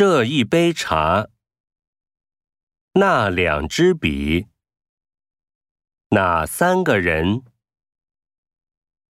这一杯茶那两支笔哪三个人